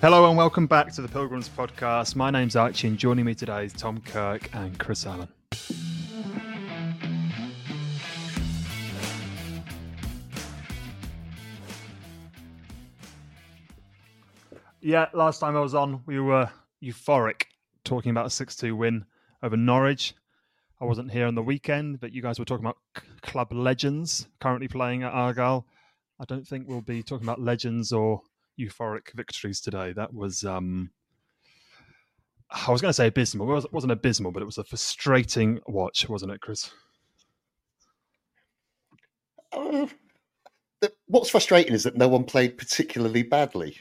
Hello and welcome back to the Pilgrims podcast. My name's Archie and joining me today is Tom Kirk and Chris Allen. Yeah, last time I was on, we were euphoric talking about a 6 2 win over Norwich. I wasn't here on the weekend, but you guys were talking about c- club legends currently playing at Argyle. I don't think we'll be talking about legends or euphoric victories today. That was, um, I was going to say abysmal. It wasn't abysmal, but it was a frustrating watch, wasn't it, Chris? Uh, what's frustrating is that no one played particularly badly.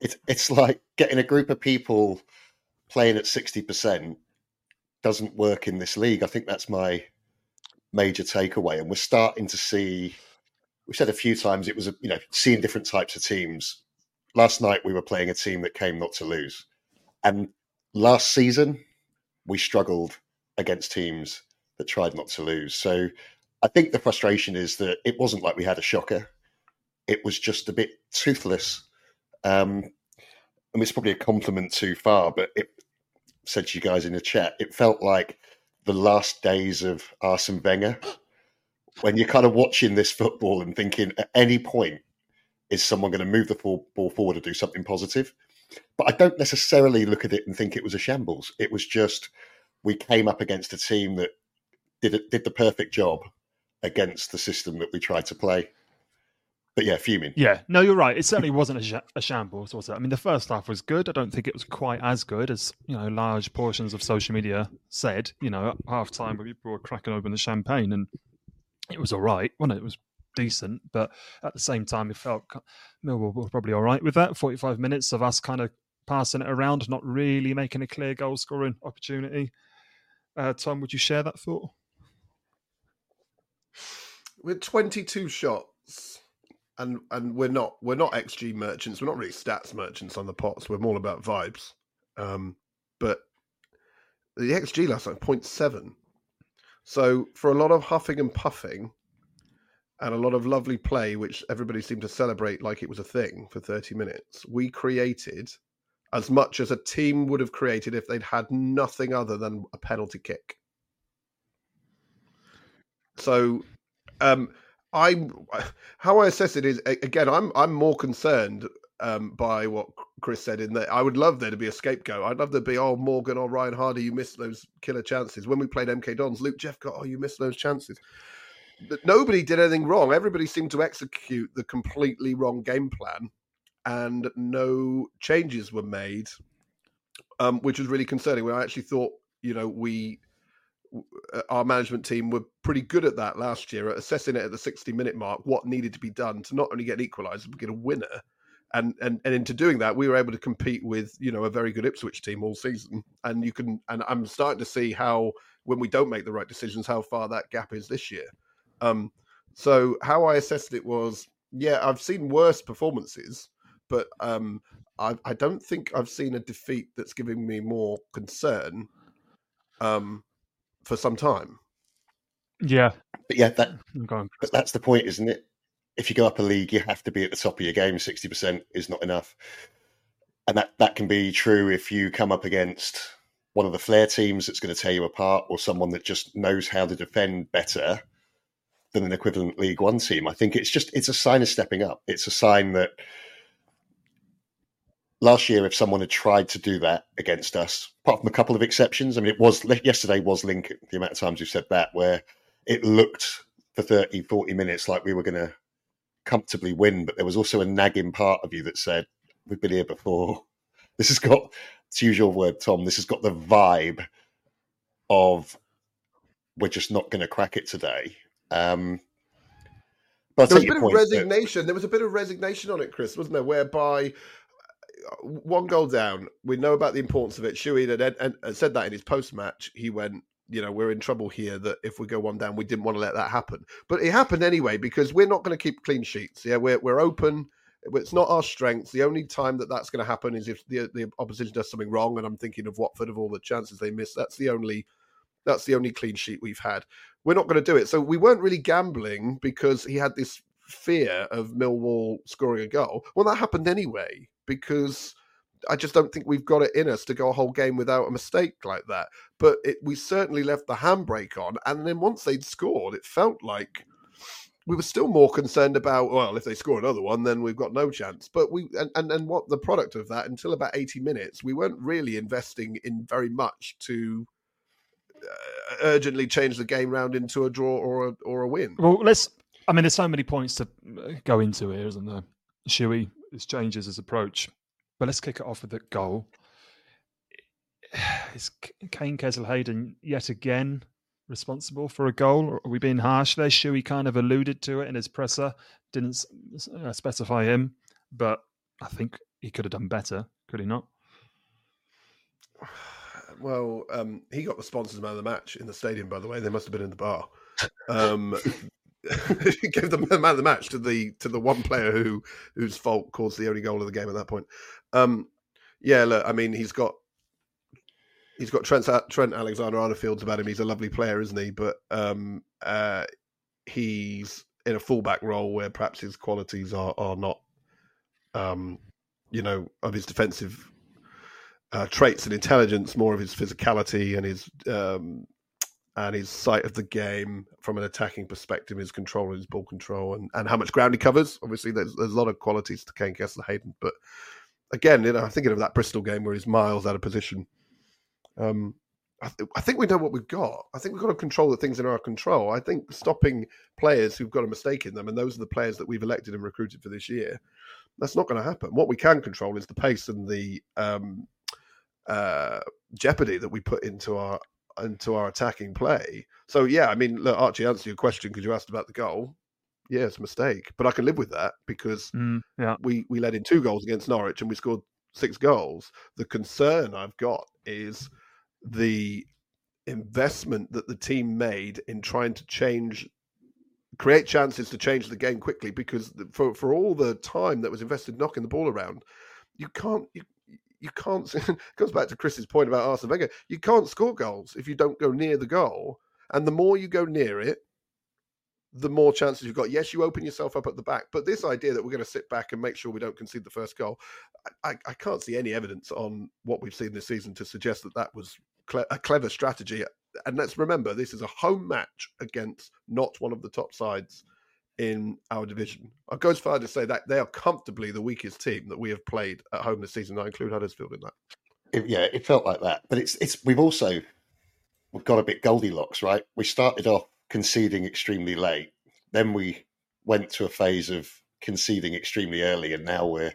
It's it's like getting a group of people playing at sixty percent doesn't work in this league. I think that's my major takeaway, and we're starting to see. We've said a few times it was you know seeing different types of teams. Last night we were playing a team that came not to lose, and last season we struggled against teams that tried not to lose. So I think the frustration is that it wasn't like we had a shocker. It was just a bit toothless. Um, mean, it's probably a compliment too far, but it said to you guys in the chat, it felt like the last days of Arsene Wenger when you're kind of watching this football and thinking at any point is someone going to move the ball forward or do something positive. But I don't necessarily look at it and think it was a shambles. It was just we came up against a team that did did the perfect job against the system that we tried to play. But yeah, fuming. Yeah, no, you're right. It certainly wasn't a, sh- a, shambles, was it? I mean, the first half was good. I don't think it was quite as good as you know large portions of social media said. You know, at half time, people were cracking open the champagne, and it was all right. Well, it was decent, but at the same time, it felt Millwall were probably all right with that. Forty-five minutes of us kind of passing it around, not really making a clear goal scoring opportunity. Uh, Tom, would you share that thought? With 22 shots, and and we're not we're not XG merchants. We're not really stats merchants on the pots. We're more about vibes. Um, but the XG last night 0.7. So for a lot of huffing and puffing, and a lot of lovely play, which everybody seemed to celebrate like it was a thing for 30 minutes, we created as much as a team would have created if they'd had nothing other than a penalty kick. So um, I how I assess it is again. I'm I'm more concerned um, by what Chris said in that I would love there to be a scapegoat. I'd love there to be oh Morgan or Ryan Hardie, you missed those killer chances. When we played MK Dons, Luke Jephcott, oh you missed those chances. But nobody did anything wrong. Everybody seemed to execute the completely wrong game plan, and no changes were made, um, which was really concerning. Where I actually thought you know we uh, our management team were pretty good at that last year, at assessing it at the 60 minute mark, what needed to be done to not only get an equaliser, but get a winner. And, and and into doing that, we were able to compete with you know a very good Ipswich team all season. And you can and I'm starting to see how when we don't make the right decisions, how far that gap is this year. Um, so how I assessed it was, yeah, I've seen worse performances, but um, I, I don't think I've seen a defeat that's giving me more concern. Um, for some time. Yeah, but yeah, that but that's the point, isn't it? If you go up a league, you have to be at the top of your game. Sixty percent is not enough, and that that can be true if you come up against one of the flair teams that's going to tear you apart, or someone that just knows how to defend better than an equivalent League One team. I think it's just it's a sign of stepping up. It's a sign that last year, if someone had tried to do that against us, apart from a couple of exceptions, I mean, it was yesterday was Lincoln, the amount of times we've said that, where it looked for 30, 40 minutes like we were going to comfortably win, but there was also a nagging part of you that said, We've been here before. This has got, to use your word, Tom, this has got the vibe of we're just not going to crack it today. Um, but there was a bit of resignation. That... There was a bit of resignation on it, Chris, wasn't there? Whereby one goal down. We know about the importance of it. Shuey had, said that in his post match. He went, you know, we're in trouble here. That if we go one down, we didn't want to let that happen, but it happened anyway because we're not going to keep clean sheets. Yeah, we're we're open. It's not our strength. The only time that that's going to happen is if the the opposition does something wrong. And I'm thinking of Watford of all the chances they missed. That's the only that's the only clean sheet we've had. We're not going to do it. So we weren't really gambling because he had this fear of Millwall scoring a goal. Well, that happened anyway. because I just don't think we've got it in us to go a whole game without a mistake like that. But it, we certainly left the handbrake on, and then once they'd scored, it felt like we were still more concerned about well, if they score another one, then we've got no chance. But we and and, and what the product of that until about eighty minutes, we weren't really investing in very much to uh, urgently change the game round into a draw or a or a win. Well, let's. I mean, there's so many points to uh, go into here, isn't there? Shuey, his changes his approach, but let's kick it off with the goal. Is Kaine Kesler Hayden yet again responsible for a goal? Are we being harsh there? Shuey kind of alluded to it in his presser, didn't uh, specify him, but I think he could have done better, could he not? Well, um, he got the sponsors man of the match in the stadium. By the way, they must have been in the bar. Um, he gave the man of the match to the to the one player who whose fault caused the only goal of the game at that point. Um, yeah, look, I mean, he's got he's got Trent Trent Alexander Arnold about him. He's a lovely player, isn't he? But um, uh, he's in a fullback role where perhaps his qualities are are not, um, you know, of his defensive uh, traits and intelligence, more of his physicality and his um, and his sight of the game from an attacking perspective, his control, his ball control, and, and how much ground he covers. Obviously, there's there's a lot of qualities to Kaine Kesler Hayden, but again, you know, I'm thinking of that Bristol game where he's miles out of position. Um, I, th- I, think we know what we've got. I think we've got to control the things in our control. I think stopping players who've got a mistake in them, and those are the players that we've elected and recruited for this year, that's not going to happen. What we can control is the pace and the um, uh, jeopardy that we put into our into our attacking play. So yeah, I mean, look, Archie, answer your question because you asked about the goal. Yeah, it's a mistake, but I can live with that because mm, yeah. we we led in two goals against Norwich and we scored six goals. The concern I've got is the investment that the team made in trying to change create chances to change the game quickly because for for all the time that was invested knocking the ball around you can't you, you can't it goes back to Chris's point about Arsene Wenger you can't score goals if you don't go near the goal and the more you go near it the more chances you've got. Yes, you open yourself up at the back, but this idea that we're going to sit back and make sure we don't concede the first goal, I, I can't see any evidence on what we've seen this season to suggest that that was cle- a clever strategy. And let's remember, this is a home match against not one of the top sides in our division. I go as far to say that they are comfortably the weakest team that we have played at home this season. I include Huddersfield in that. It, yeah, it felt like that, but it's it's we've also we've got a bit Goldilocks, right? We started off conceding extremely late. Then we went to a phase of conceding extremely early, and now we're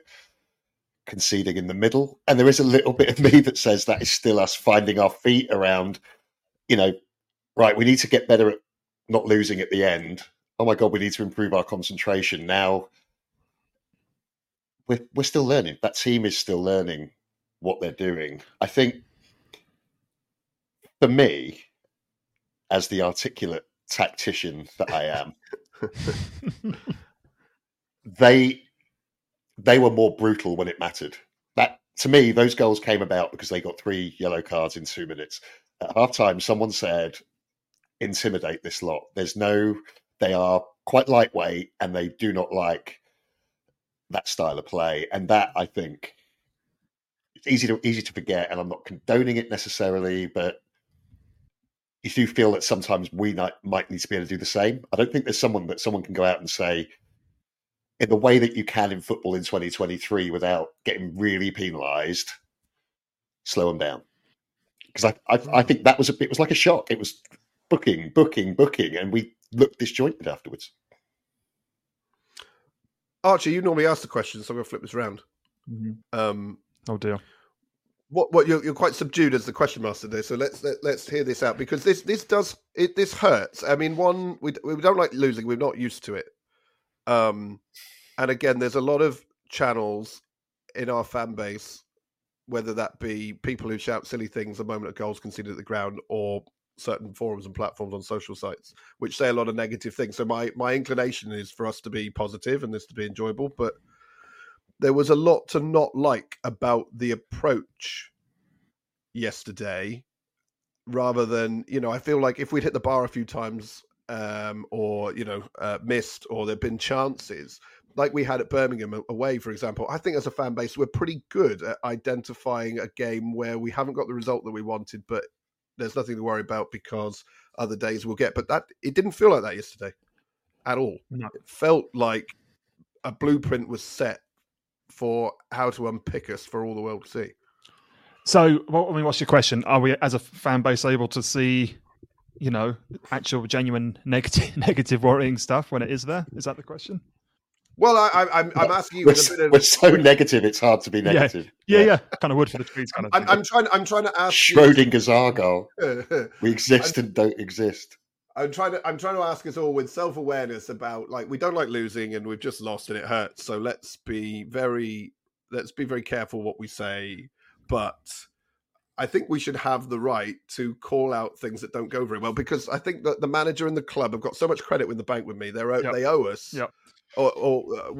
conceding in the middle. And there is a little bit of me that says that is still us finding our feet around, you know, right, we need to get better at not losing at the end. Oh my God, we need to improve our concentration. Now, we're, we're still learning. That team is still learning what they're doing. I think for me, as the articulate tactician that I am, they they were more brutal when it mattered. That to me, those goals came about because they got three yellow cards in two minutes. At halftime, someone said, "Intimidate this lot." There's no. They are quite lightweight, and they do not like that style of play. And that I think it's easy to easy to forget. And I'm not condoning it necessarily, but you do feel that sometimes we might, might need to be able to do the same. I don't think there's someone that someone can go out and say, in the way that you can in football in 2023 without getting really penalised, slow them down. Because I, I, I, think that was a it was like a shock. It was booking, booking, booking, and we looked disjointed afterwards. Archie, you normally ask the question, so I'm going to flip this around. Mm-hmm. Um, oh dear what what you're, you're quite subdued as the question master there so let's let, us let us hear this out because this this does it this hurts i mean one we, we don't like losing we're not used to it um and again there's a lot of channels in our fan base whether that be people who shout silly things the moment a goal's conceded at the ground or certain forums and platforms on social sites which say a lot of negative things. So my my inclination is for us to be positive and this to be enjoyable but there was a lot to not like about the approach yesterday rather than you know i feel like if we'd hit the bar a few times um, or you know uh, missed or there'd been chances like we had at Birmingham away, for example, I think as a fan base, we're pretty good at identifying a game where we haven't got the result that we wanted, but there's nothing to worry about because other days we'll get. But that it didn't feel like that yesterday at all. No. It felt like a blueprint was set for how to unpick us for all the world to see. So, well, I mean, what's your question? Are we, as a fan base, able to see, you know, actual, genuine negative, negative worrying stuff when it is there? Is that the question? Well, I, I, I'm, I'm asking you We're, a bit of. we're so negative, it's hard to be negative. Yeah, yeah, kind of wood for the trees, kind of. I'm. I'm trying. I'm trying to ask Schrodinger's Argyle. you. We exist and don't exist. I'm trying to I'm trying to ask us all with self awareness about like we don't like losing and we've just lost and it hurts. So let's be very let's be very careful what we say. But I think we should have the right to call out things that don't go very well because I think that the manager and the club have got so much credit with the bank with me. They're Yep. they owe us. Yep. Or, or uh,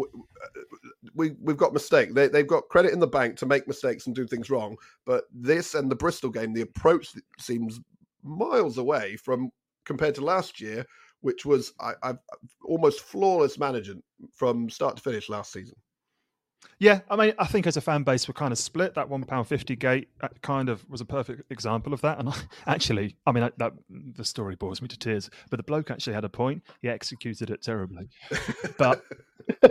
we we've got mistake. They they've got credit in the bank to make mistakes and do things wrong. But this and the Bristol game, the approach seems miles away from compared to last year, which was I, I almost flawless management from start to finish last season. Yeah, I mean, I think as a fan base, we're kind of split. That one pound fifty gate kind of was a perfect example of that. And I, actually, I mean, that, the story bores me to tears. But the bloke actually had a point. He executed it terribly. But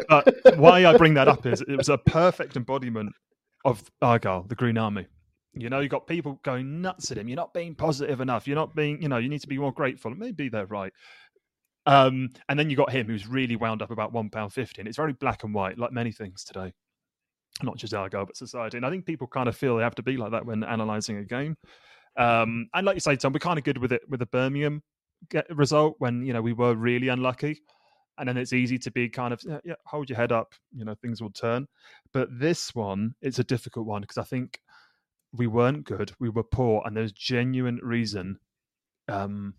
but why I bring that up is it was a perfect embodiment of Argyle, the Green Army. You know, you got people going nuts at him. You're not being positive enough. You're not being, you know, you need to be more grateful. Maybe they're right. Um, and then you got him who's really wound up about one pound fifty, and it's very black and white, like many things today. Not just Argyle, but society. And I think people kind of feel they have to be like that when analysing a game. Um, and like you say, Tom, we're kind of good with it with the Birmingham result when you know we were really unlucky, and then it's easy to be kind of yeah, yeah hold your head up, you know things will turn. But this one, it's a difficult one because I think we weren't good, we were poor, and there's genuine reason um,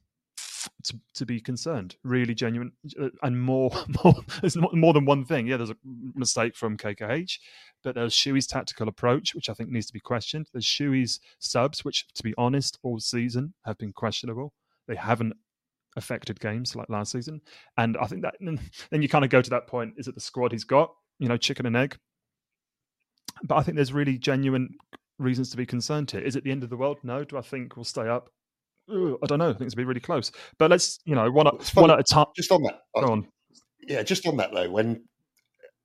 to, to be concerned. Really genuine, uh, and more, more. There's mo- more than one thing. Yeah, there's a mistake from KKH, but there's Shuey's tactical approach, which I think needs to be questioned. There's Shuey's subs, which, to be honest, all season have been questionable. They haven't affected games like last season, and I think that then you kind of go to that point: is it the squad he's got? You know, chicken and egg. But I think there's really genuine reasons to be concerned here. Is it the end of the world? No. Do I think we'll stay up? I don't know. I think it's be really close. But let's, you know, one at, one at a time. Just on that, Go on. yeah, just on that though, when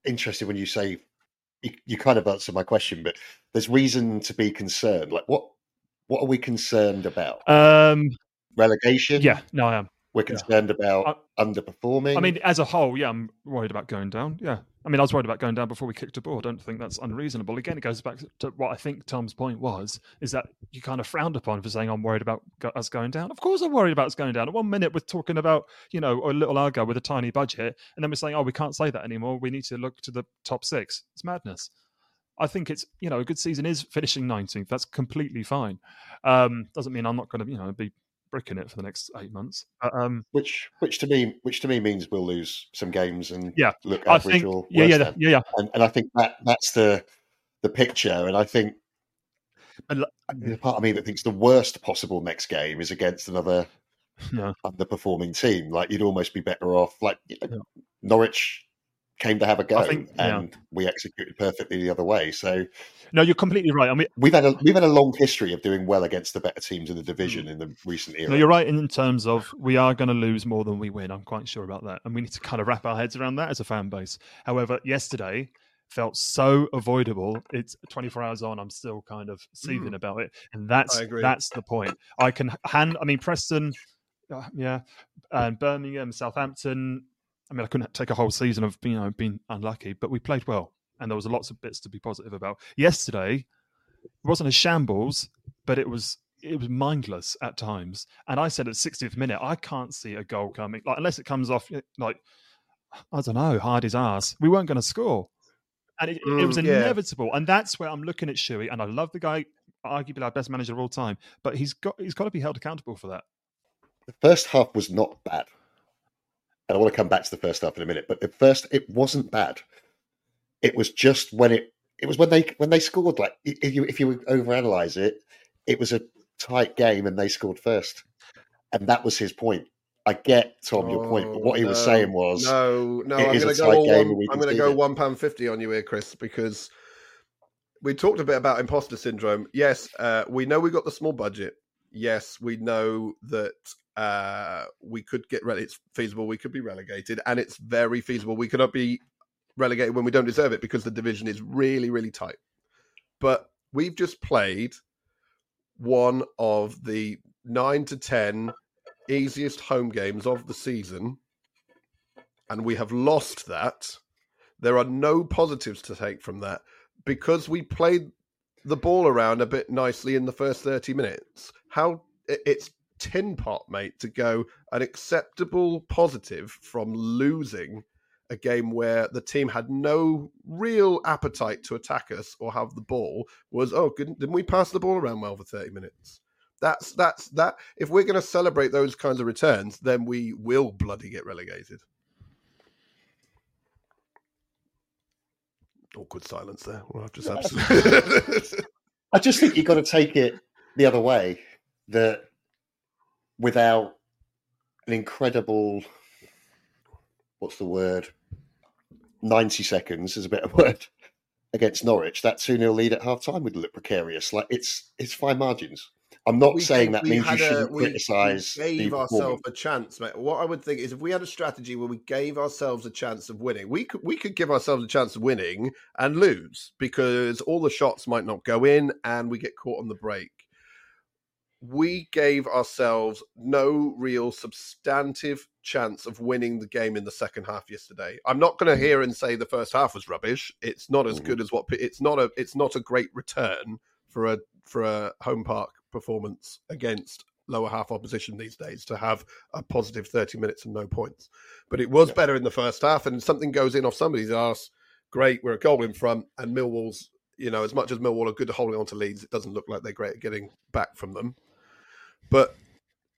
interested when you say you, you kind of answer my question, but there's reason to be concerned. Like what what are we concerned about? Um, Relegation? yeah, no, I am. We're concerned about underperforming. I mean, as a whole, yeah, I'm worried about going down. Yeah. I mean, I was worried about going down before we kicked a ball. I don't think that's unreasonable. Again, it goes back to what I think Tom's point was, is that you kind of frowned upon for saying, I'm worried about us going down. Of course I'm worried about us going down. At one minute, we're talking about, you know, a little Argo with a tiny budget. And then we're saying, oh, we can't say that anymore. We need to look to the top six. It's madness. I think it's, you know, a good season is finishing 19th. That's completely fine. Um, doesn't mean I'm not going to, you know, be bricking it for the next eight months. But, um, which which to me which to me means we'll lose some games and Yeah, look I average think, or yeah, yeah, than. yeah, yeah. And, and I think that that's the the picture. And I think And the part of me that thinks the worst possible next game is against another Yeah. underperforming team. Like you'd almost be better off. Like you know, Yeah. Norwich came to have a go, think- yeah. and we executed perfectly the other way. So No, you're completely right. I mean, we've had a we've had a long history of doing well against the better teams in the division in the recent era. Mm. no, you're right in terms of we are going to lose more than we win. I'm quite sure about that, and we need to kind of wrap our heads around that as a fan base. However, yesterday felt so avoidable. It's 24 hours on. I'm still kind of seething about it, and that's that's the point. I can hand. I mean, Preston, uh, yeah, and Birmingham, Southampton. I mean, I couldn't take a whole season of you know being unlucky, but we played well, and there was lots of bits to be positive about. Yesterday, it wasn't a shambles, but it was it was mindless at times. And I said at 60th minute, I can't see a goal coming, like unless it comes off like I don't know, hard his ass. We weren't going to score, and it, it was Mm, yeah. inevitable. And that's where I'm looking at Shuey, and I love the guy, arguably our best manager of all time, but he's got he's got to be held accountable for that. the first half was not bad. And I want to come back to the first half in a minute, but the first it wasn't bad. It was just when it it was when they when they scored. Like if you if you overanalyze it, it was a tight game and they scored first, and that was his point. I get Tom your point, but what he was Oh, saying was no, no. I'm going to go. One, I'm going to go one pound fifty on you here, Chris, because we talked a bit about imposter syndrome. Yes, uh, we know we got the small budget. Yes, we know that uh, we could get. Rele- it's feasible we could be relegated, and it's very feasible we cannot be relegated when we don't deserve it because the division is really, really tight. But we've just played one of the nine to ten easiest home games of the season, and we have lost that. There are no positives to take from that because we played the ball around a bit nicely in the first 30 minutes. How it's tin pot, mate, to go an acceptable positive from losing a game where the team had no real appetite to attack us or have the ball was oh good, didn't we pass the ball around well for 30 minutes? That's that's that if we're going to celebrate those kinds of returns then we will bloody get relegated. Awkward silence there. Well i've just absolutely I just think you've got to take it the other way that without an incredible, what's the word? 90 seconds is a better word against Norwich. That 2 0 lead at half time would look precarious. Like it's it's fine margins. I'm not We saying that means you shouldn't we- criticise We gave ourselves a chance, mate. What I would think is if we had a strategy where we gave ourselves a chance of winning, we could we could give ourselves a chance of winning and lose because all the shots might not go in and we get caught on the break. We gave ourselves no real substantive chance of winning the game in the second half yesterday. I'm not going to hear and say the first half was rubbish. It's not as Mhm. good as what it's not a it's not a great return for a for a home park performance against lower half opposition these days to have a positive 30 minutes and no points. But it was Yeah. better in the first half, and something goes in off somebody's ass. Great, we're a goal in front, and Millwall's, you know, as much as Millwall are good at holding on to leads, it doesn't look like they're great at getting back from them. But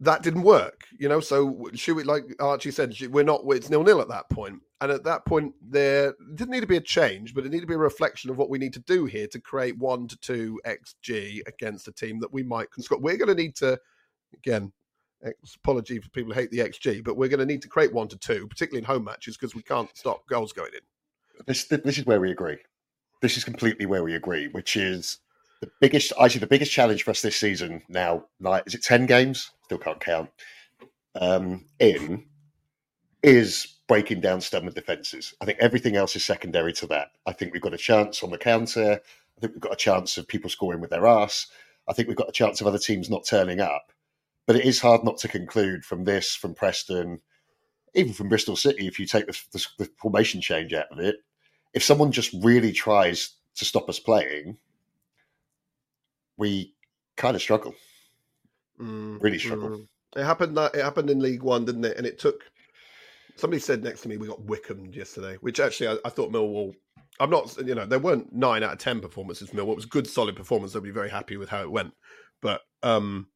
that didn't work, you know. So should we, like Archie said, we're not. It's nil nil at that point, and at that point, there didn't need to be a change, but it needed to be a reflection of what we need to do here to create one to two xg against a team that we might score. We're going to need to, again, apology for people who hate the xg, but we're going to need to create one to two, particularly in home matches, because we can't stop goals going in. this this is where we agree. This is completely where we agree, which is the biggest. I Actually, the biggest challenge for us this season now. Like, is it ten games? Still can't count. Um, in is breaking down stubborn defences. I think everything else is secondary to that. I think we've got a chance on the counter. I think we've got a chance of people scoring with their ass. I think we've got a chance of other teams not turning up. But it is hard not to conclude from this, from Preston, even from Bristol City, if you take the, the, the formation change out of it, if someone just really tries to stop us playing, we kind of struggle. Mm, Really struggle. mm. It happened that it happened in League One, didn't it? And it took. Somebody said next to me we got Wickham yesterday, which actually I, I thought Millwall. I'm not, you know, there weren't nine out of ten performances from Millwall. It was a good, solid performance. I'd be very happy with how it went, but um,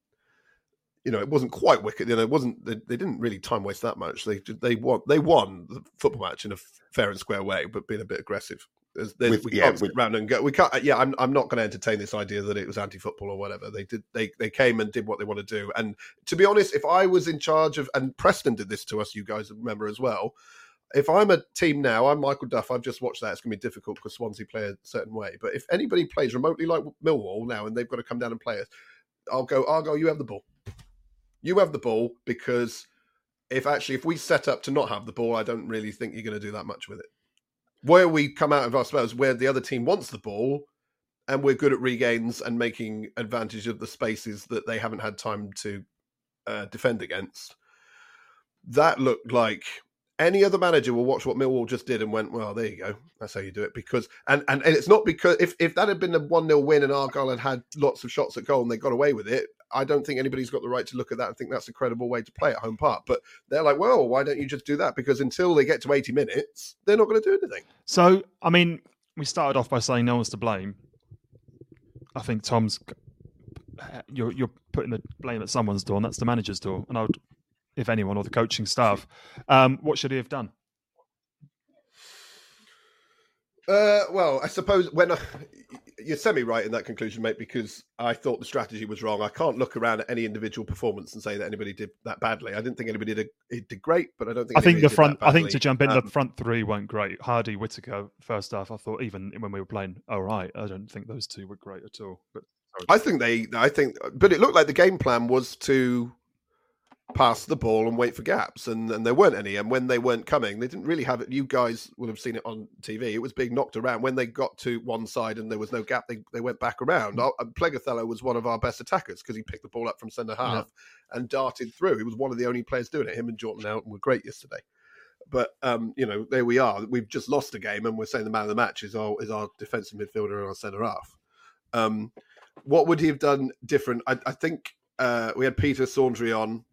you know, it wasn't quite wicked. You know, it wasn't. They, they didn't really time waste that much. They they won. They won the football match in a fair and square way, but being a bit aggressive. With- we yeah, can't sit around and go. We can't. Yeah, I'm. I'm not going to entertain this idea that it was anti-football or whatever. They did. They they came and did what they want to do. And to be honest, if I was in charge of, and Preston did this to us, you guys remember as well. If I'm a team now, I'm Michael Duff. I've just watched that. It's going to be difficult because Swansea play a certain way. But if anybody plays remotely like Millwall now, and they've got to come down and play us, I'll go. Argo, you have the ball. You have the ball because if actually if we set up to not have the ball, I don't really think you're going to do that much with it. Where we come out of our spells, where the other team wants the ball, and we're good at regains and making advantage of the spaces that they haven't had time to uh, defend against. That looked like any other manager will watch what Millwall just did and went, "Well, there you go. That's how you do it." Because and and, and it's not because if if that had been a one 0 win and Argyle had had lots of shots at goal and they got away with it, I don't think anybody's got the right to look at that and think that's a credible way to play at home park. But they're like, "Well, why don't you just do that?" Because until they get to eighty minutes, they're not going to do anything. So, I mean, we started off by saying no one's to blame. I think Tom's you're you're putting the blame at someone's door, and that's the manager's door. And I would, if anyone, or the coaching staff. Um, what should he have done? Uh, well, I suppose when I, you're semi right in that conclusion, mate, because I thought the strategy was wrong. I can't look around at any individual performance and say that anybody did that badly. I didn't think anybody did a, did great, but I don't think I think the front. I think to jump in, Um, the front three weren't great. Hardie, Whittaker, first half. I thought even when we were playing, all right. I don't think those two were great at all. But I think they, I think, but it looked like the game plan was to pass the ball and wait for gaps, and, and there weren't any. And when they weren't coming, they didn't really have it. You guys will have seen it on TV. It was being knocked around. When they got to one side and there was no gap, they, they went back around. Mm. Pleguezuelo was one of our best attackers because he picked the ball up from centre half and darted through. He was one of the only players doing it. Him and Jordan Houghton were great yesterday. But um, you know, there we are. We've just lost a game, and we're saying the man of the match is our is our defensive midfielder and our centre half. Um, what would he have done different? I, I think uh, we had Peter Saundry on,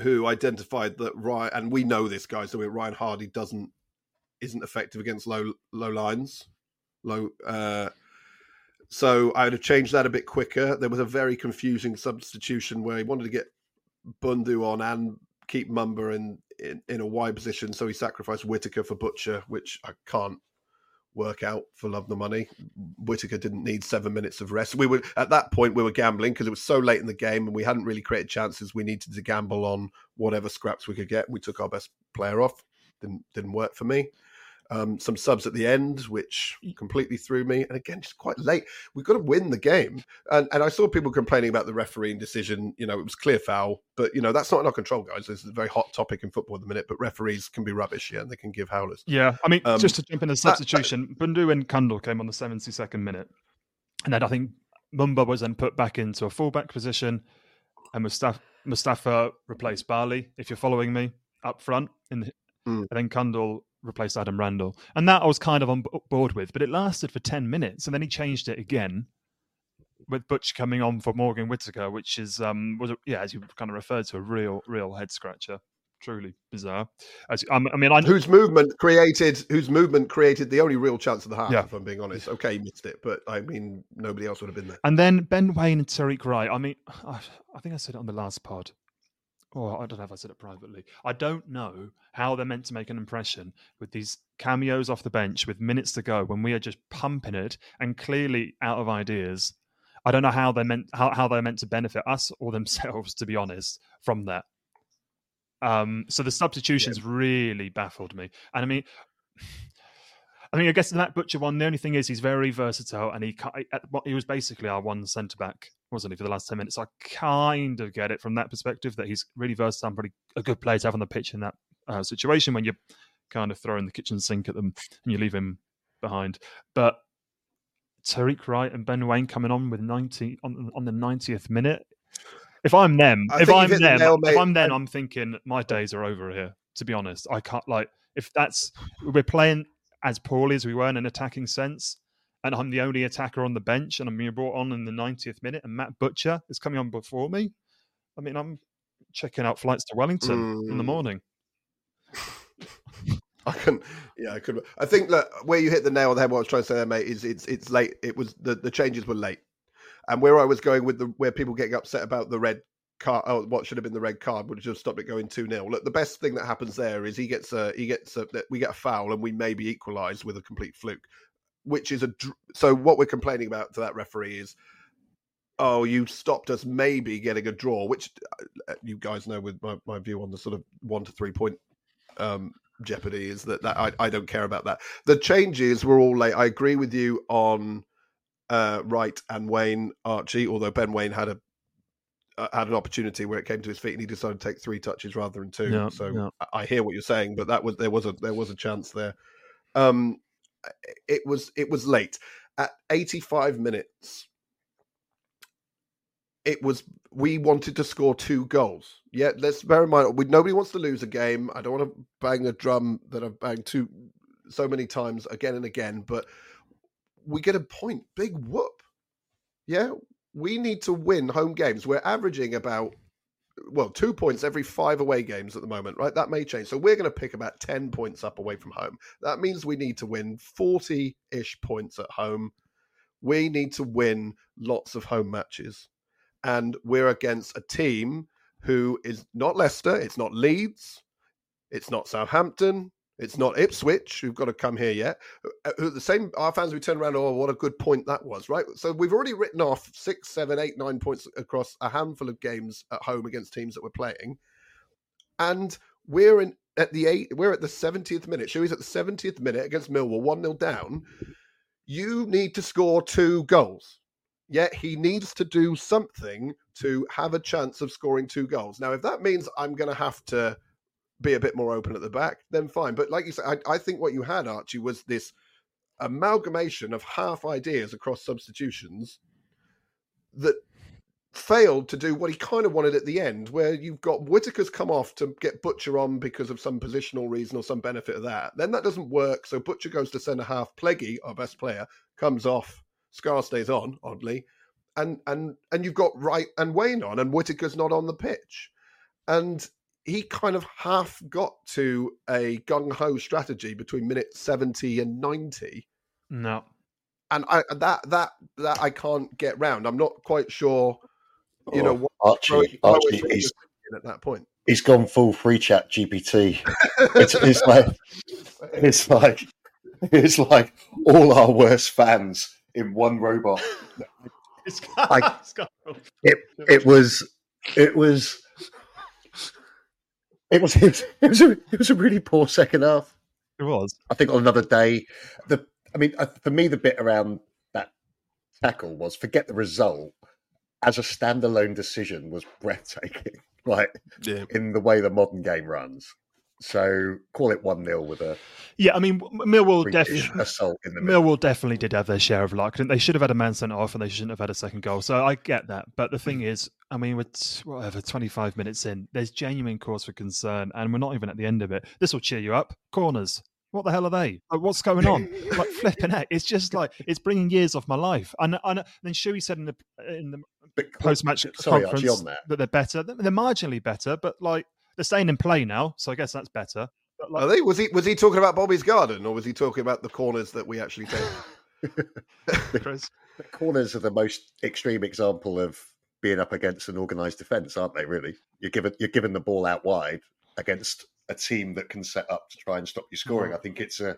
who identified that Ryan, and we know this guy, so Ryan Hardie doesn't isn't effective against low low lines, low. Uh, so I would have changed that a bit quicker. There was a very confusing substitution where he wanted to get Bundu on and keep Mumba in, in in a wide position, so he sacrificed Whittaker for Butcher, which I can't work out for love the money. Whittaker didn't need seven minutes of rest. We were at that point we were gambling because it was so late in the game and we hadn't really created chances. We needed to gamble on whatever scraps we could get. We took our best player off. Didn't didn't work for me. Um, some subs at the end, which completely threw me. And again, just quite late. We've got to win the game. And and I saw people complaining about the refereeing decision. You know, it was clear foul, but you know that's not in our control, guys. This is a very hot topic in football at the minute. But referees can be rubbish, yeah, and they can give howlers. yeah, I mean, Um, just to jump in a uh, substitution, Bundu and Cundle came on the 72nd minute, and then I think Mumba was then put back into a fullback position, and Mustafa, Mustafa replaced Bali. If you're following me up front, in the, Mm. and then Cundle replaced Adam Randell, and that I was kind of on board with. But it lasted for 10 minutes, and then he changed it again. With Butch coming on for Morgan Whittaker, which is um was a, yeah as you kind of referred to a real real head scratcher, truly bizarre. As um, I mean, I whose movement created whose movement created the only real chance of the half. Yeah. If I'm being honest, okay, missed it, but I mean nobody else would have been there. And then Ben Waine and Tyreik Wright. I mean, I, I think I said it on the last pod. Or I don't know if I said it privately. I don't know how they're meant to make an impression with these cameos off the bench with minutes to go when we are just pumping it and clearly out of ideas. I don't know how they're meant how, how they're meant to benefit us or themselves, to be honest, from that. Um, so the substitutions really baffled me. And I mean, I mean, I guess in that butcher one, the only thing is he's very versatile, and he he was basically our one centre back, wasn't he, for the last ten minutes? So I kind of get it from that perspective that he's really versatile, and pretty a good player to have on the pitch in that uh, situation when you're kind of throwing the kitchen sink at them and you leave him behind. But Tyreik Wright and Ben Waine coming on with ninety on, on the ninetieth minute. If I'm them, I if I'm the them, nail, if I'm them, I'm thinking my days are over here. To be honest, I can't like if that's we're playing as poorly as we were in an attacking sense, and I'm the only attacker on the bench, and I'm being brought on in the 90th minute, and Matt Butcher is coming on before me. I mean, I'm checking out flights to Wellington in the Mm. morning. I can, yeah, I could. I think that where you hit the nail on the head. What I was trying to say there, mate, is it's it's late. It was the the changes were late, and where I was going with the where people getting upset about the red card, oh, what should have been the red card would have stopped it going two 0 Look, the best thing that happens there is he gets a he gets a we get a foul and we maybe equalise with a complete fluke, which is a so what we're complaining about to that referee is. Oh, you stopped us maybe getting a draw, which uh, you guys know with my, my view on the sort of one to three point um, jeopardy is that, that I, I don't care about that. The changes were all late. I agree with you on uh, Wright and Waine Archie, although Ben Waine had a uh, had an opportunity where it came to his feet and he decided to take three touches rather than two. Yeah, so yeah. I- I hear what you're saying, but that was there was a there was a chance there. Um, it was it was late at 85 minutes. It was we wanted to score two goals. Yeah, let's bear in mind we nobody wants to lose a game. I don't want to bang a drum that I've banged too so many times again and again, but we get a point. Big whoop. Yeah, we need to win home games. We're averaging about well, two points every five away games at the moment, right? That may change. So we're going to pick about 10 points up away from home. That means we need to win 40 ish points at home. We need to win lots of home matches. And we're against a team who is not Leicester, it's not Leeds, it's not Southampton, It's not Ipswich who've got to come here yet. Uh, the same our fans we turn around. Oh, what a good point that was, right? So we've already written off six, seven, eight, nine points across a handful of games at home against teams that we're playing, and we're in at the eight. We're at the seventieth minute. Shuey's at the seventieth minute against Millwall, one 0 down. You need to score two goals. Yet he needs to do something to have a chance of scoring two goals. Now, if that means I'm going to have to be a bit more open at the back, then fine. But like you said, I, I think what you had, Archie, was this amalgamation of half ideas across substitutions that failed to do what he kind of wanted at the end, where you've got Whittaker's come off to get Butcher on because of some positional reason or some benefit of that. Then that doesn't work. So Butcher goes to centre half. Pleggy, our best player, comes off. Scarr stays on, oddly. And and and you've got Wright and Waine on, and Whittaker's not on the pitch. And he kind of half got to a gung ho strategy between minute 70 and 90 No. and I that that that I can't get round. I'm not quite sure, you know, what Oh, Archie, what Archie, we're he's thinking at that point. he's gone full free chat GPT. It's, it's like it's like it's like all our worst fans in one robot. It's I- it's got- It it was it was it was it was, it was, a, it was a really poor second half. it was. I think on another day, the I mean, uh, for me, the bit around that tackle was forget the result. As a standalone decision, was breathtaking. Like Yeah. in the way the modern game runs. So call it one 0 with a Yeah, I mean, Millwall definitely. assault in the middle. Millwall definitely did have their share of luck. They should have had a man sent off, and they shouldn't have had a second goal. So I get that. But the thing is, I mean, we're whatever twenty-five minutes in. There's genuine cause for concern, and we're not even at the end of it. This will cheer you up. Corners. What the hell are they? Like, what's going on? like flipping heck. It's just like it's bringing years off my life. And, and then Shuey said in the in the post-match conference Archie, on that. that they're better. They're marginally better, but like they're staying in play now. So I guess that's better. But like, Are they? Was he was he talking about Bobby's garden or was he talking about the corners that we actually take? Chris. The corners are the most extreme example of being up against an organised defence, aren't they? Really, you're given you're given the ball out wide against a team that can set up to try and stop you scoring. Uh-huh. I think it's a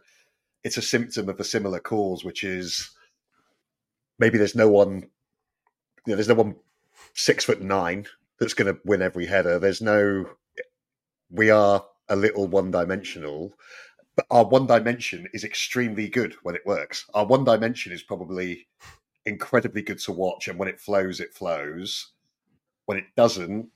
it's a symptom of a similar cause, which is maybe there's no one, you know, there's no one six foot nine that's going to win every header. There's no, we are a little one dimensional. But our one dimension is extremely good when it works. Our one dimension is probably incredibly good to watch, and when it flows, it flows. When it doesn't,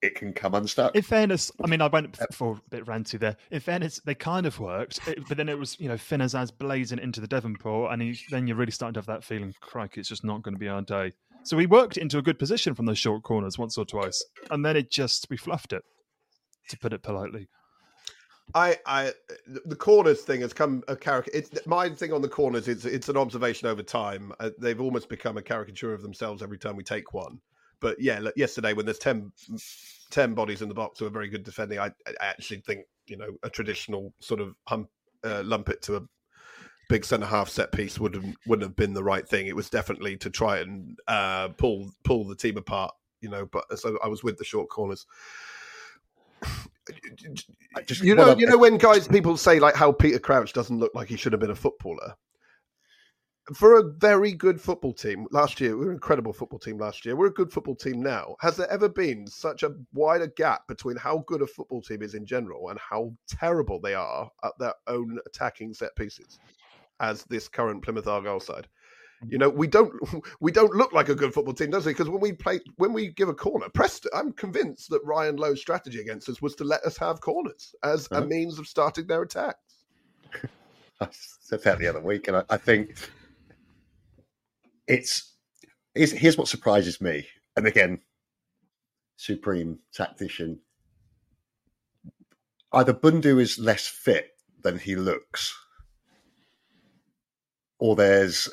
it can come unstuck. In fairness, I mean, I went for a bit ranty there. In fairness, they kind of worked, it- but then it was, you know, Finn Azaz blazing into the Devonport, and he, then you're really starting to have that feeling, crikey, it's just not going to be our day. So we worked into a good position from those short corners once or twice, and then it just, we fluffed it, to put it politely. I, I, the corners thing has come a character. It's my thing on the corners. It's it's an observation over time. Uh, they've almost become a caricature of themselves every time we take one. But yeah, like yesterday when there's 10, 10 bodies in the box who are very good defending, I, I actually think you know a traditional sort of hump, uh, lump it to a big centre half set piece wouldn't wouldn't have been the right thing. It was definitely to try and uh, pull pull the team apart. You know, but so I was with the short corners. Just- you know, you know when guys people say like how Peter Crouch doesn't look like he should have been a footballer. For a very good football team last year, we were an incredible football team last year. We're a good football team now. Has there ever been such a wider gap between how good a football team is in general and how terrible they are at their own attacking set pieces as this current Plymouth Argyle side? You know, we don't we don't look like a good football team, does it? Because when we play when we give a corner, Preston, I'm convinced that Ryan Lowe's strategy against us was to let us have corners as a Uh-huh. means of starting their attacks. I said that the other week, and I, I think it's here's, here's what surprises me. And again, supreme tactician. Either Bundu is less fit than he looks, or there's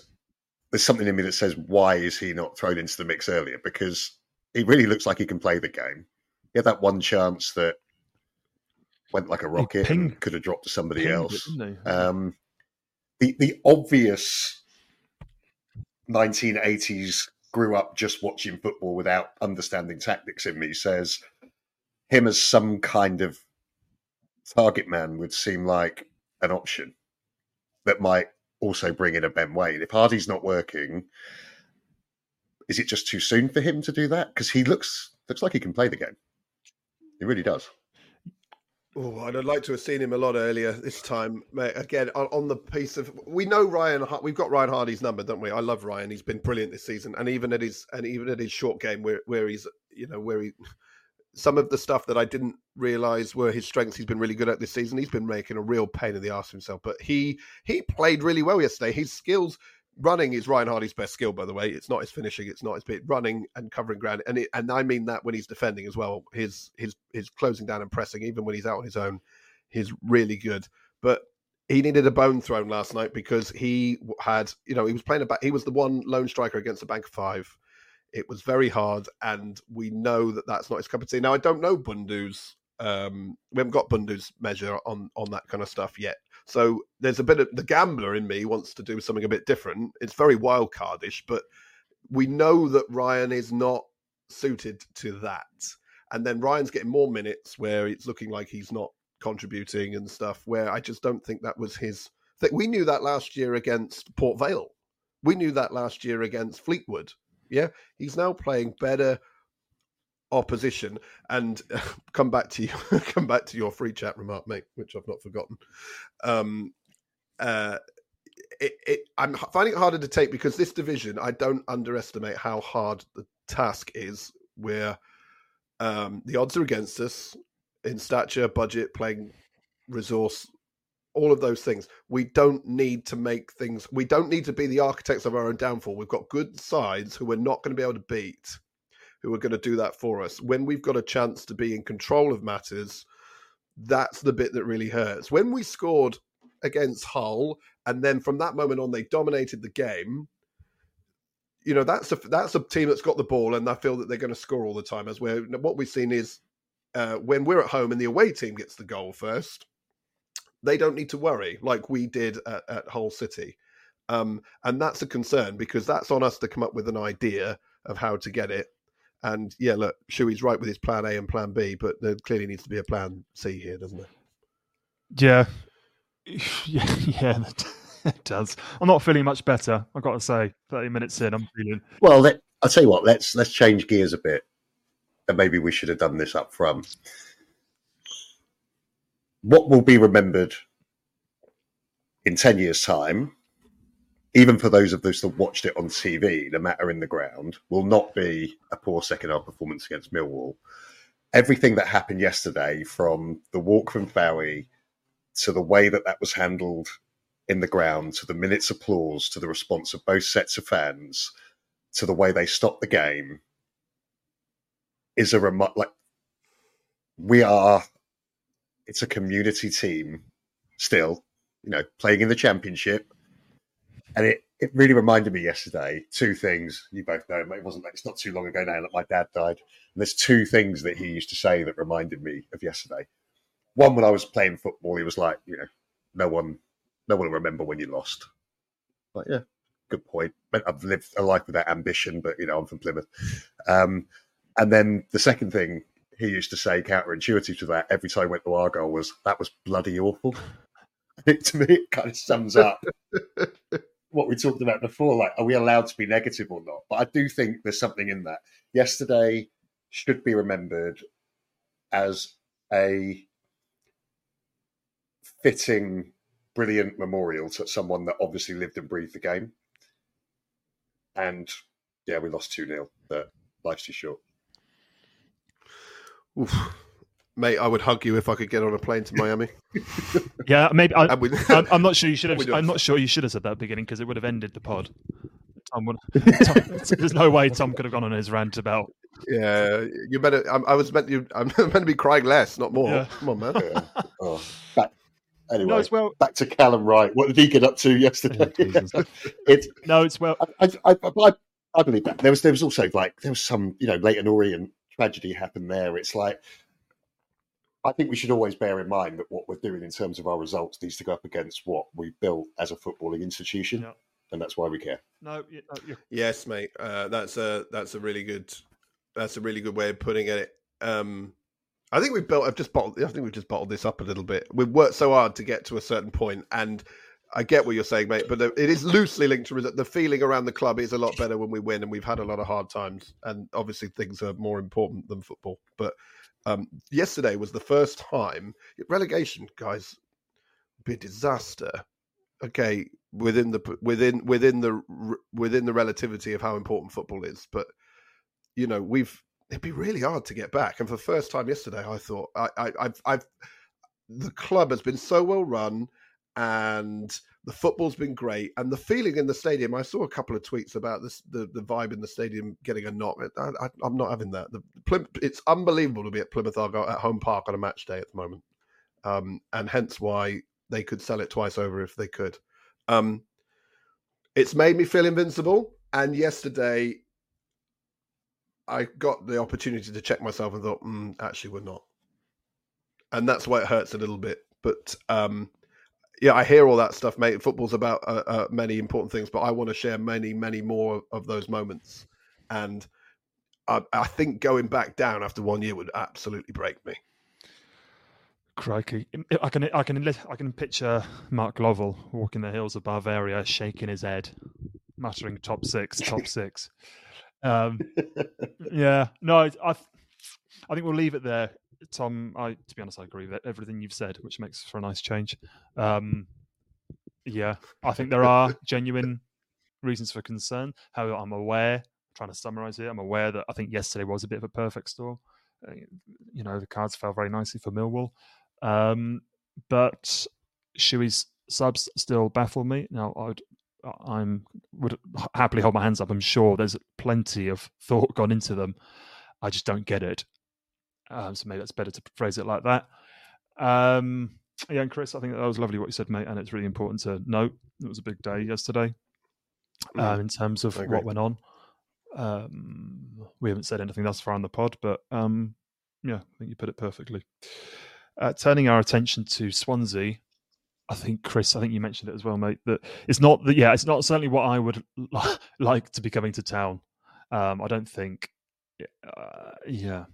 there's something in me that says why is he not thrown into the mix earlier? Because he really looks like he can play the game. He had that one chance that went like a rocket and could have dropped to somebody it, else. Um, the the obvious 1980s grew up just watching football without understanding tactics in me says him as some kind of target man would seem like an option that might also bring in a Ben Waine. If Hardie's not working, is it just too soon for him to do that? Because he looks looks like he can play the game. He really does. Oh, I'd like to have seen him a lot earlier this time. Mate, again, on, on, the piece of we know Ryan. We've got Ryan Hardie's number, don't we? I love Ryan. He's been brilliant this season, and even at his and even at his short game, where where he's you know where he some of the stuff that I didn't realize were his strengths. He's been really good at this season. He's been making a real pain in the ass himself, but he he played really well yesterday. His skills running is Ryan Hardie's best skill, by the way. It's not his finishing. It's not his bit running and covering ground, and it, and I mean that when he's defending as well. His his his closing down and pressing, even when he's out on his own, he's really good. But he needed a bone thrown last night because he had, you know, he was playing a back. He was the one lone striker against a bank of five. It was very hard, and we know that that's not his cup of tea. Now I don't know Bundu's. Um, we haven't got Bundu's measure on on that kind of stuff yet. So there's a bit of the gambler in me wants to do something a bit different. It's very wild cardish, but we know that Ryan is not suited to that. And then Ryan's getting more minutes where it's looking like he's not contributing and stuff. Where I just don't think that was his. Thing. We knew that last year against Port Vale. We knew that last year against Fleetwood. Yeah, he's now playing better opposition and uh, come back to you come back to your free chat remark mate which i've not forgotten. Um uh it, it, i'm finding it harder to take because this division i don't underestimate how hard the task is where um the odds are against us in stature budget playing resource all of those things we don't need to make things we don't need to be the architects of our own downfall we've got good sides who we're not going to be able to beat who are going to do that for us. When we've got a chance to be in control of matters, that's the bit that really hurts. When we scored against Hull, and then from that moment on, they dominated the game. You know that's a that's a team that's got the ball, and I feel that they're going to score all the time. As we're what we've seen is uh, when we're at home and the away team gets the goal first, they don't need to worry like we did at, at Hull City, um, and that's a concern because that's on us to come up with an idea of how to get it and yeah, look, Shuey's right with his plan A and plan B, but there clearly needs to be a plan C here, doesn't there? Yeah. Yeah, yeah, it does. I'm not feeling much better. I've got to say, 30 minutes in, I'm feeling. Well, let, I'll tell you what. Let's let's change gears a bit, and maybe we should have done this up front. What will be remembered in ten years' time even for those of us that watched it on TV, the matter in the ground will not be a poor second half performance against Millwall. Everything that happened yesterday, from the walk from Fowey to the way that that was handled in the ground, to the minutes applause, to the response of both sets of fans, to the way they stopped the game, is a remote like we are. It's a community team still, you know, playing in the championship and it, it really reminded me yesterday two things. You both know it wasn't. It's not too long ago now that my dad died. And there's two things that he used to say that reminded me of yesterday. One, when I was playing football, he was like, you know, no one, no one will remember when you lost. Like, yeah, good point. I've lived a life without ambition, but you know, I'm from Plymouth. Um, and then the second thing he used to say, counterintuitive to that, every time he went to Argyle, was that was bloody awful. to me, it kind of sums up what we talked about before. Like, are we allowed to be negative or not? But I do think there's something in that. Yesterday should be remembered as a fitting, brilliant memorial to someone that obviously lived and breathed the game. And yeah, we lost 2 0, but life's too short. Oof. Mate, I would hug you if I could get on a plane to Miami. yeah, maybe. I, am not sure you should have. I'm not sure you should have said that at the beginning because it would have ended the pod. Tom would, Tom, there's no way Tom could have gone on his rant about. Yeah, you better. I, I was meant. You, I'm meant to be crying less, not more. Yeah. Come on, man. Yeah. Oh, back, anyway, no, well, back to Callum Wright. What did he get up to yesterday? it's no, it's well. I, I, I, I, believe that there was there was also like there was some you know Leyton Orient tragedy happened there. It's like I think we should always bear in mind that what we're doing in terms of our results needs to go up against what we built as a footballing institution, yeah. and that's why we care. No, no yes, mate. Uh, that's a that's a really good that's a really good way of putting it. Um, I think we've built. I've just bottled. I think we've just bottled this up a little bit. We've worked so hard to get to a certain point, and I get what you're saying, mate. But it is loosely linked to the feeling around the club is a lot better when we win, and we've had a lot of hard times, and obviously things are more important than football. But um, yesterday was the first time relegation, guys, be a disaster. Okay, within the within within the within the relativity of how important football is, but you know we've it'd be really hard to get back. And for the first time yesterday, I thought I, I I've, I've the club has been so well run and the football's been great and the feeling in the stadium i saw a couple of tweets about this the, the vibe in the stadium getting a knock I, am not having that. The, it's unbelievable to be at plymouth argyle at home park on a match day at the moment. Um, and hence why they could sell it twice over if they could. Um, it's made me feel invincible and yesterday i got the opportunity to check myself and thought mm, actually we're not. And that's why it hurts a little bit but um, yeah, I hear all that stuff, mate. Football's about uh, uh, many important things, but I want to share many, many more of those moments. And I, I, think going back down after one year would absolutely break me. Crikey! I can, I can, I can picture Mark Lovell walking the hills of Bavaria, shaking his head, muttering "top six, top six. Um, yeah, no, I, I think we'll leave it there. Tom, I to be honest, I agree with everything you've said, which makes for a nice change. Um, yeah, I think there are genuine reasons for concern. How I'm aware, trying to summarize it, I'm aware that I think yesterday was a bit of a perfect storm. Uh, you know, the cards fell very nicely for Millwall, um, but Shuey's subs still baffle me. Now, I would I'm would happily hold my hands up. I'm sure there's plenty of thought gone into them. I just don't get it. Um, so maybe that's better to phrase it like that. Um, yeah, and Chris, I think that was lovely what you said, mate, and it's really important to note it was a big day yesterday mm. um, in terms of what went on. Um, we haven't said anything thus far on the pod, but um, yeah, I think you put it perfectly. Uh, turning our attention to Swansea, I think Chris, I think you mentioned it as well, mate. That it's not that, yeah, it's not certainly what I would like to be coming to town. Um, I don't think, uh, yeah,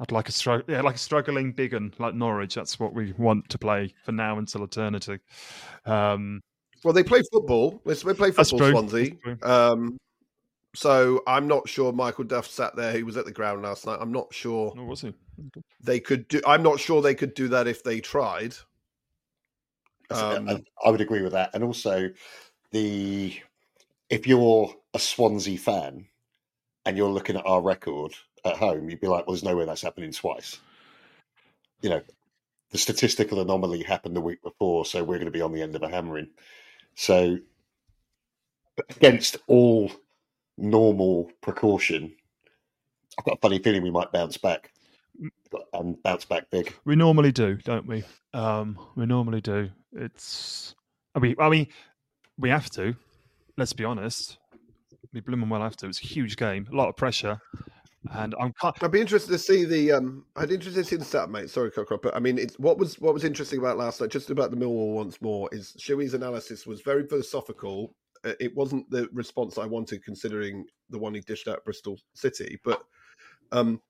I'd like a struggle, yeah, like a struggling big one like Norwich. That's what we want to play for now until eternity. Um, well, they play football. They play football, Swansea. Um, so I'm not sure Michael Duff sat there. He was at the ground last night. I'm not sure. Oh, was he? They could do. I'm not sure they could do that if they tried. Um, I, I would agree with that. And also, the if you're a Swansea fan and you're looking at our record, at home, you'd be like, well, there's no way that's happening twice. You know, the statistical anomaly happened the week before, so we're going to be on the end of a hammering. So, against all normal precaution, I've got a funny feeling we might bounce back and bounce back big. We normally do, don't we? Um, we normally do. It's, I mean, I mean, we have to. Let's be honest. We blooming well have to. It's a huge game, a lot of pressure. And I'm. I'd be interested to see the. Um, I'd be interested to see the stat, mate. Sorry, Cockcroft, but I mean, it's what was what was interesting about last night, just about the Millwall once more, is Shuey's analysis was very philosophical. Uh, it wasn't the response I wanted, considering the one he dished out Bristol City, but um,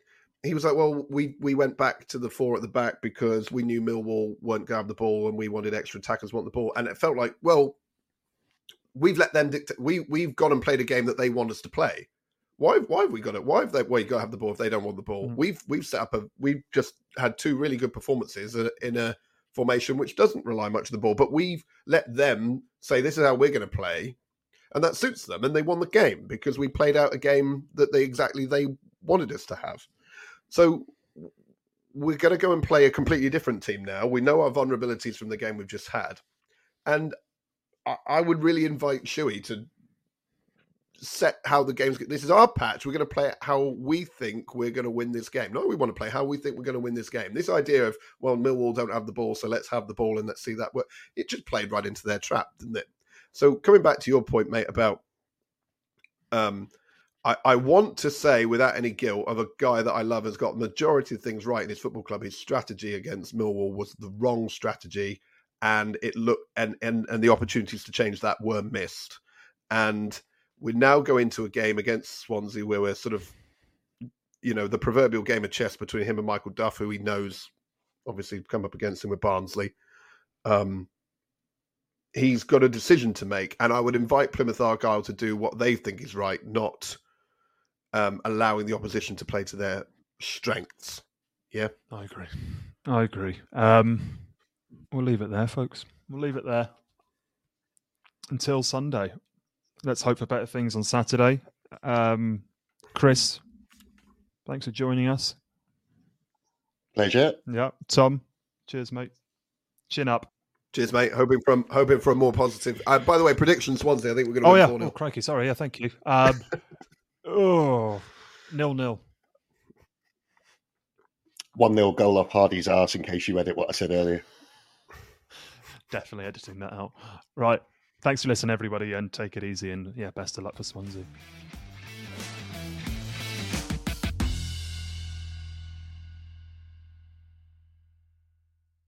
he was like, "Well, we we went back to the four at the back because we knew Millwall weren't going to have the ball, and we wanted extra attackers want the ball, and it felt like, well, we've let them dictate. We we've gone and played a game that they want us to play." Why? Why have we got it? Why have they? Well, you got to have the ball if they don't want the ball. Mm. We've we've set up a. We've just had two really good performances in a formation which doesn't rely much on the ball, but we've let them say this is how we're going to play, and that suits them, and they won the game because we played out a game that they exactly they wanted us to have. So we're going to go and play a completely different team now. We know our vulnerabilities from the game we've just had, and I, I would really invite Shuey to set how the game's. This is our patch. We're going to play how we think we're going to win this game. No, we want to play how we think we're going to win this game. This idea of well, Millwall don't have the ball, so let's have the ball and let's see that work. It just played right into their trap, didn't it? So coming back to your point, mate, about um, I, I want to say without any guilt of a guy that I love has got majority of things right in his football club. His strategy against Millwall was the wrong strategy, and it looked and and and the opportunities to change that were missed. And we now go into a game against Swansea where we're sort of you know, the proverbial game of chess between him and Michael Duff, who he knows obviously come up against him with Barnsley. Um, he's got a decision to make, and I would invite Plymouth Argyle to do what they think is right, not um, allowing the opposition to play to their strengths. Yeah, I agree. I agree. Um, we'll leave it there, folks. We'll leave it there until Sunday. Let's hope for better things on Saturday. Um, Chris, thanks for joining us. Pleasure. Yeah, Tom. Cheers, mate. Chin up. Cheers, mate. Hoping from hoping for a more positive. Uh, by the way, prediction Swansea. I think we're going to. Oh win yeah. 4 Oh crikey. Sorry. Yeah. Thank you. Um, oh, nil nil. 1 nil goal off Hardie's arse in case you edit what I said earlier. Definitely editing that out. Right. Thanks for listening, everybody, and take it easy. And yeah, best of luck for Swansea.